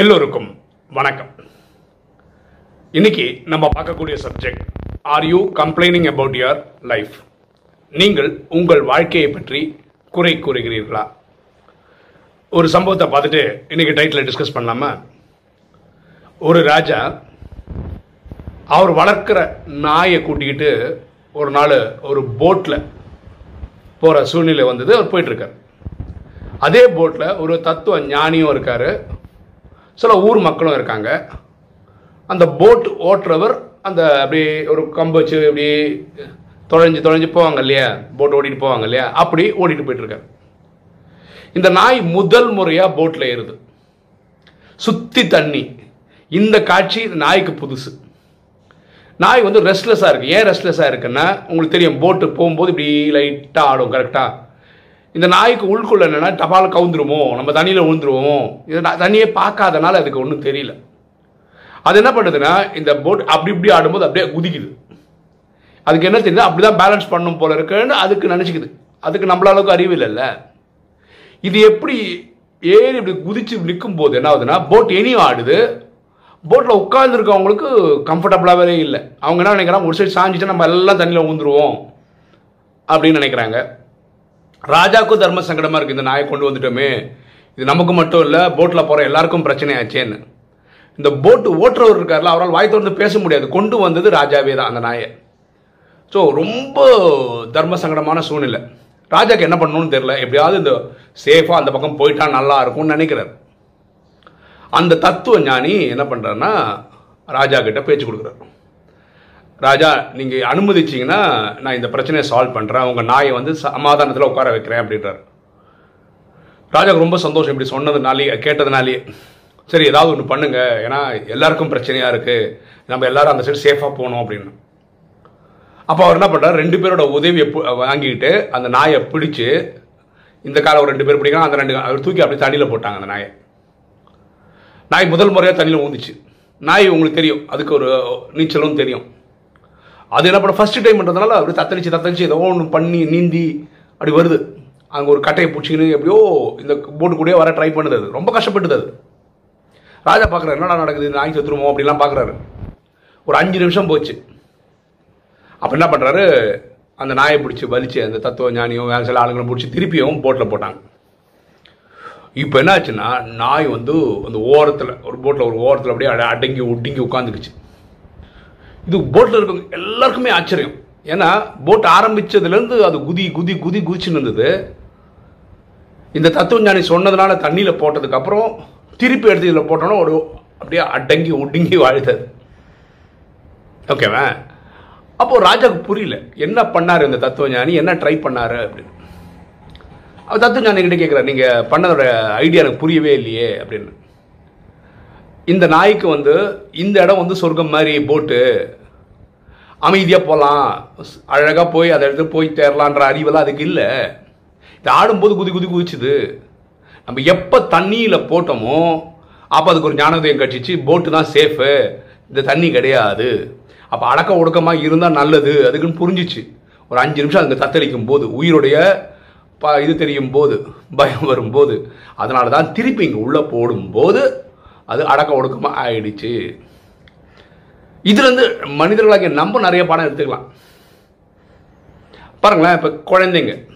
எல்லோருக்கும் வணக்கம். இன்னைக்கு நம்ம பார்க்கக்கூடிய subject are you complaining about your life நீங்கள் உங்கள் வாழ்க்கையை பற்றி குறை கூறுகிறீர்களா? ஒரு சம்பவத்தை பார்த்துட்டு இன்னைக்கு டைட்டில் டிஸ்கஸ் பண்ணலாமா? ஒரு ராஜா அவர் வளர்க்குற நாயை கூட்டிக்கிட்டு ஒரு நாள் ஒரு போட்டில் போகிற சூழ்நிலை வந்தது அவர் போயிட்டுருக்கார் அதே போட்டில் ஒரு தத்துவ ஞானியும் இருக்கார். சில ஊர் மக்களும் இருக்காங்க. அந்த போட் ஓட்டுறவர் அந்த அப்படியே ஒரு கம்பு வச்சு இப்படி தொலைஞ்சு தொலைஞ்சு போவாங்க இல்லையா? போட் ஓட்டிட்டு போவாங்க இல்லையா? அப்படி ஓடிட்டு போயிட்டுருக்காரு இந்த நாய் முதல் முறையாக போட்டில் ஏறுது. சுத்தி தண்ணி. இந்த காட்சி நாய்க்கு புதுசு. நாய் வந்து ரெஸ்ட்லெஸ்ஸாக இருக்குது ஏன் ரெஸ்ட்லெஸ்ஸாக இருக்குன்னா உங்களுக்கு தெரியும் போட்டு போகும்போது இப்படி லைட்டாக ஆடும் கரெக்டாக இந்த நாய்க்கு உள்குள்ள என்னென்னா டபால் கவுந்துருமோ? நம்ம தண்ணியில் விழுந்துருவோமோ? இது தண்ணியே பார்க்காதனால அதுக்கு ஒன்றும் தெரியல. அது என்ன பண்ணுதுன்னா இந்த போட் அப்படி இப்படி ஆடும்போது அப்படியே குதிக்குது. அதுக்கு என்ன தெரியுது? அப்படி தான் பேலன்ஸ் பண்ணும் போல இருக்குன்னு அதுக்கு நினச்சிக்குது. அதுக்கு நம்மள அளவுக்கு அறிவு இல்லைல்ல. இது எப்படி ஏறி இப்படி குதிச்சு நிற்கும் போது என்ன ஆகுதுன்னா போட் இனியும் ஆடுது. போட்டில் உட்காந்துருக்கவங்களுக்கு கம்ஃபர்டபுளாகவே இல்லை. அவங்க என்ன நினைக்கிறாங்க? ஒரு சைடு சாஞ்சிட்டு நம்ம எல்லாம் தண்ணியில் ஊந்துருவோம் அப்படின்னு நினைக்கிறாங்க. ராஜாவுக்கும் தர்ம சங்கடமாக இருக்குது இந்த நாயை கொண்டு வந்துட்டோமே. இது நமக்கு மட்டும் இல்லை போட்டில் போகிற எல்லாருக்கும் பிரச்சனையாச்சேன்னு இந்த போட்டு ஓட்டுறவர் இருக்கார்ல அவரால் வாய் திறந்து பேச முடியாது. கொண்டு வந்தது ராஜாவே தான் அந்த நாயை. ஸோ ரொம்ப தர்ம சங்கடமான சூழ்நிலை. ராஜாக்கு என்ன பண்ணணும்னு தெரியல. எப்படியாவது இந்த சேஃபாக அந்த பக்கம் போயிட்டா நல்லா இருக்கும்னு நினைக்கிறார். அந்த தத்துவ ஞானி என்ன பண்ணுறாருன்னா ராஜா கிட்ட பேச்சு கொடுக்குறாரு. ராஜா நீங்கள் அனுமதிச்சிங்கன்னா நான் இந்த பிரச்சனையை சால்வ் பண்ணுறேன் உங்கள் நாயை வந்து சமாதானத்தில் உட்கார வைக்கிறேன் அப்படின்றாரு. ராஜாவுக்கு ரொம்ப சந்தோஷம் இப்படி சொன்னதுனாலே கேட்டதுனாலே. சரி ஏதாவது ஒன்று பண்ணுங்க. ஏன்னா எல்லாருக்கும் பிரச்சனையாக இருக்குது நம்ம எல்லாரும் அந்த சைடு சேஃபாக போகணும் அப்படின்னு. அப்போ அவர் என்ன பண்ணுறாரு ரெண்டு பேரோட உதவியை வாங்கிக்கிட்டு அந்த நாயை பிடிச்சு இந்த காலம் ஒரு ரெண்டு பேர் பிடிக்கலாம் அந்த ரெண்டு அவர் தூக்கி அப்படியே தண்ணியில் போட்டாங்க அந்த நாயை. நாய் முதல் முறையாக தண்ணியில் ஊந்துச்சு. நாய் உங்களுக்கு தெரியும். அதுக்கு ஒரு நீச்சலும் தெரியும். அது என்ன பண்ண ஃபர்ஸ்ட் டைம்ன்றதுனால அப்படி தத்தளிச்சு தத்தளிச்சு ஏதோ ஒன்று பண்ணி நீந்தி அப்படி வருது. அங்கே ஒரு கட்டையை பிடிச்சிக்கின்னு எப்படியோ இந்த போட்டு கூடயே வர ட்ரை பண்ணுது அது. ரொம்ப கஷ்டப்பட்டுது அது. ராஜா பார்க்குறாரு என்னடா நடக்குது? நாய் செத்துருமோ அப்படிலாம் பார்க்குறாரு ஒரு அஞ்சு நிமிஷம் போச்சு. அப்போ என்ன பண்ணுறாரு அந்த நாயை பிடிச்சி வலிச்சு அந்த தத்துவ ஞானியும் வேறு சில ஆளுங்களும் பிடிச்சி திருப்பியும் போட்டில் போட்டாங்க. இப்போ என்ன ஆச்சுன்னா நாய் வந்து அந்த ஓரத்தில் ஒரு போட்டில் ஒரு ஓரத்தில் அப்படியே அட- அடங்கி ஒடுங்கி உட்காந்துக்குச்சு இது போட்டில் இருக்கவங்க எல்லாருக்குமே ஆச்சரியம். ஏன்னா போட் ஆரம்பித்ததுலேருந்து அது குதி குதி குதி குதிச்சுன்னு இருந்தது. இந்த தத்துவஞானி சொன்னதுனால தண்ணியில் போட்டதுக்கப்புறம் திருப்பி எடுத்து இதில் போட்டோன்னா ஒரு அப்படியே அடங்கி ஒடுங்கி வாழ்த்தது ஓகேவா அப்போது ராஜாவுக்கு புரியல. என்ன பண்ணார் இந்த தத்துவஞானி? என்ன ட்ரை பண்ணாரு அப்படின்னு. அவர் தத்துவஞானி கிட்டே கேட்குறாரு நீங்கள் பண்ணதோட ஐடியா எனக்கு புரியவே இல்லையே அப்படின்னு. இந்த நாய்க்கு வந்து இந்த இடம் வந்து சொர்க்கம் மாதிரி போட்டு அமைதியாக போகலாம் அழகாக போய் அதை எடுத்து போய் தேரலான்ற அறிவெல்லாம் அதுக்கு இல்லை. இது ஆடும்போது குதி குதி குதிச்சுது. நம்ம எப்போ தண்ணியில் போட்டோமோ அப்போ அதுக்கு ஒரு ஞானோதயம் கட்சிச்சு போட்டு தான் சேஃபு இந்த தண்ணி கிடையாது. அப்போ அடக்க ஒடுக்கமாக இருந்தால் நல்லது. அதுக்குன்னு புரிஞ்சிச்சு. ஒரு அஞ்சு நிமிஷம் அதுங்க தத்தளிக்கும் போது உயிருடைய ப இது தெரியும் போது பயம் வரும்போது அதனால தான் திருப்பி இங்கே உள்ளே போடும்போது அது அடக்க ஒடுக்கமாக ஆயிடுச்சு. இதுலேருந்து மனிதர்களாகிய நம்ம நிறைய பாடம் எடுத்துக்கலாம். பாருங்களேன் இப்போ குழந்தைங்க.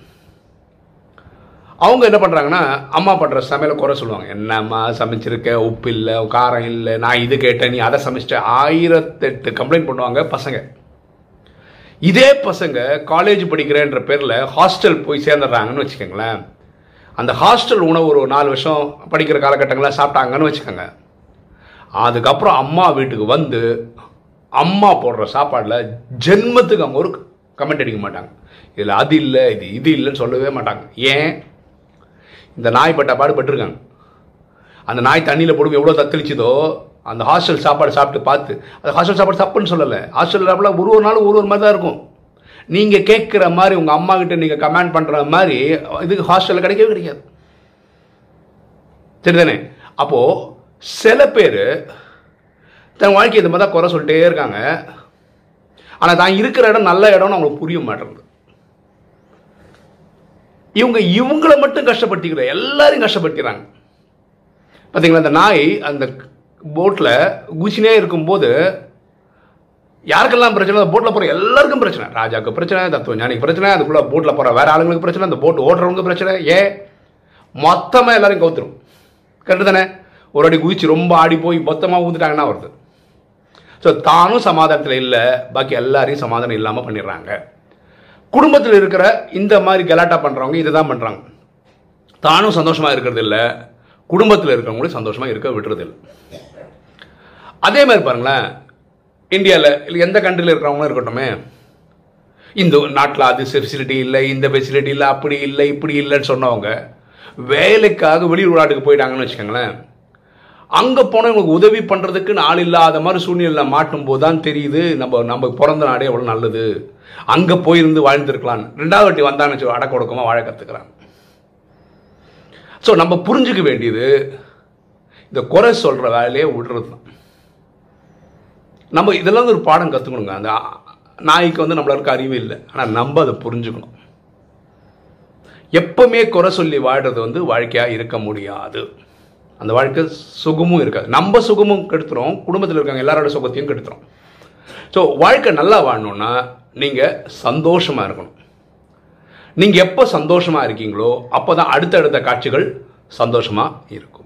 அவங்க என்ன பண்ணுறாங்கன்னா அம்மா பண்ணுற சமையலை குறை சொல்லுவாங்க. என்னம்மா சமைச்சிருக்க? உப்பு இல்லை காரம் இல்லை. நான் இது கேட்டேன் நீ அதை சமைச்சிட்ட. ஆயிரத்தெட்டு கம்ப்ளைண்ட் பண்ணுவாங்க பசங்க. இதே பசங்க காலேஜ் படிக்கிறேன்ற பேரில் ஹாஸ்டல் போய் சேர்ந்துடுறாங்கன்னு வச்சுக்கோங்களேன். அந்த ஹாஸ்டல் உணவு ஒரு நாலு வருஷம் படிக்கிற காலகட்டங்களில் சாப்பிட்டாங்கன்னு வச்சுக்கோங்க. அதுக்கப்புறம் அம்மா வீட்டுக்கு வந்து அம்மா போடுற சாப்பாடில் ஜென்மத்துக்கு அவங்க ஒரு கமெண்ட் அடிக்க மாட்டாங்க. இதில் அது இல்லை இது இது இல்லைன்னு சொல்லவே மாட்டாங்க. ஏன்? இந்த நாய் பட்டா பாடுபட்டிருக்காங்க. அந்த நாய் தண்ணியில் போடும் எவ்வளோ தத்தளிச்சதோ அந்த ஹாஸ்டல் சாப்பாடு சாப்பிட்டு பார்த்து அந்த ஹாஸ்டல் சாப்பாடு தப்புன்னு சொல்லலை. ஹாஸ்டல் சாப்பாடு ஒரு ஒரு நாளும் ஒரு ஒரு மாதிரி தான் இருக்கும். நீங்கள் கேட்குற மாதிரி உங்கள் அம்மா கிட்ட நீங்கள் கமெண்ட் பண்ணுற மாதிரி இதுக்கு ஹாஸ்டலில் கிடைக்கவே கிடைக்காது. சரிதானே அப்போது சில பேர் தன் வாழ்க்கை இந்த மாதிரி தான் குறை சொல்லிட்டே இருக்காங்க. ஆனால் தான் இருக்கிற இடம் நல்ல இடம்னு அவங்களுக்கு புரிய மாட்டேங்குது. இவங்க இவங்கள மட்டும் கஷ்டப்படுத்திக்கிற எல்லாரையும் கஷ்டப்படுத்திக்கிறாங்க. பார்த்தீங்களா அந்த நாய் அந்த போட்டில் குச்சினே இருக்கும்போது யாருக்கெல்லாம் பிரச்சனை? அந்த போட்டில் போகிற எல்லாருக்கும் பிரச்சனை. ராஜாவுக்கு பிரச்சனை தத்துவ ஞானிக்கு பிரச்சனை அதுக்குள்ளே போட்டில் போகிற வேறு ஆளுங்களுக்கு பிரச்சனை அந்த போட்டு ஓட்டுறவங்க பிரச்சனை. ஏன்? மொத்தமாக எல்லாரும் கவுத்துரும். கரெக்டு தானே ஒரு அடி குதிச்சு ரொம்ப ஆடி போய் மொத்தமாக ஊந்துட்டாங்கன்னா வருது. ஸோ தானும் சமாதானத்தில் இல்லை பாக்கி எல்லாரையும் சமாதானம் இல்லாமல் பண்ணிடுறாங்க. குடும்பத்தில் இருக்கிற இந்த மாதிரி கலாட்டா பண்ணுறவங்க இதை தான் பண்ணுறாங்க தானும் சந்தோஷமாக இருக்கிறது இல்லை குடும்பத்தில் இருக்கிறவங்களும் சந்தோஷமாக இருக்க விடுறது இல்லை அதே மாதிரி பாருங்களேன் இந்தியாவில் இல்லை எந்த கண்ட்ரியில் இருக்கிறவங்களும் இருக்கட்டுமே. இந்த நாட்டில் அது ஃபெசிலிட்டி இல்லை இந்த ஃபெசிலிட்டி இல்லை அப்படி இல்லை இப்படி இல்லைன்னு சொன்னவங்க வேலைக்காக வெளியூர் நாட்டுக்கு போயிட்டாங்கன்னு வச்சுக்கோங்களேன். அங்கே போனால் இவங்களுக்கு உதவி பண்ணுறதுக்கு ஆள் இல்லாத மாதிரி சூழ்நிலையில் மாட்டும் போது தான் தெரியுது நம்ம நம்ம பிறந்த நாடே எவ்வளோ நல்லது. அங்கே போயிருந்து வாழ்ந்துருக்கலாம். ரெண்டாவது வாட்டி வந்தான்னு வச்சு அடக்க ஒடுக்கமாக வாழ கற்றுக்கிறாங்க ஸோ நம்ம புரிஞ்சுக்க வேண்டியது இந்த குறை சொல்கிற வேலையை விடுறது தான் நம்ம இதெல்லாம் வந்து ஒரு பாடம் கற்றுக்கணுங்க அந்த நாய்க்கு வந்து நம்மளுக்கு அறிவு இல்லை. ஆனால் நம்ம அதை புரிஞ்சுக்கணும். எப்பவுமே குறை சொல்லி வாழ்கிறது வந்து வாழ்க்கையாக இருக்க முடியாது. அந்த வாழ்க்கை சுகமும் இருக்காது. நம்ம சுகமும் கெடுத்துரும். குடும்பத்தில் இருக்காங்க எல்லாரோட சுகத்தையும் கெடுத்துரும். ஸோ வாழ்க்கை நல்லா வாழணும்னா நீங்கள் சந்தோஷமாக இருக்கணும். நீங்கள் எப்போ சந்தோஷமாக இருக்கீங்களோ அப்போ தான் அடுத்தடுத்த காட்சிகள் சந்தோஷமாக இருக்கும்.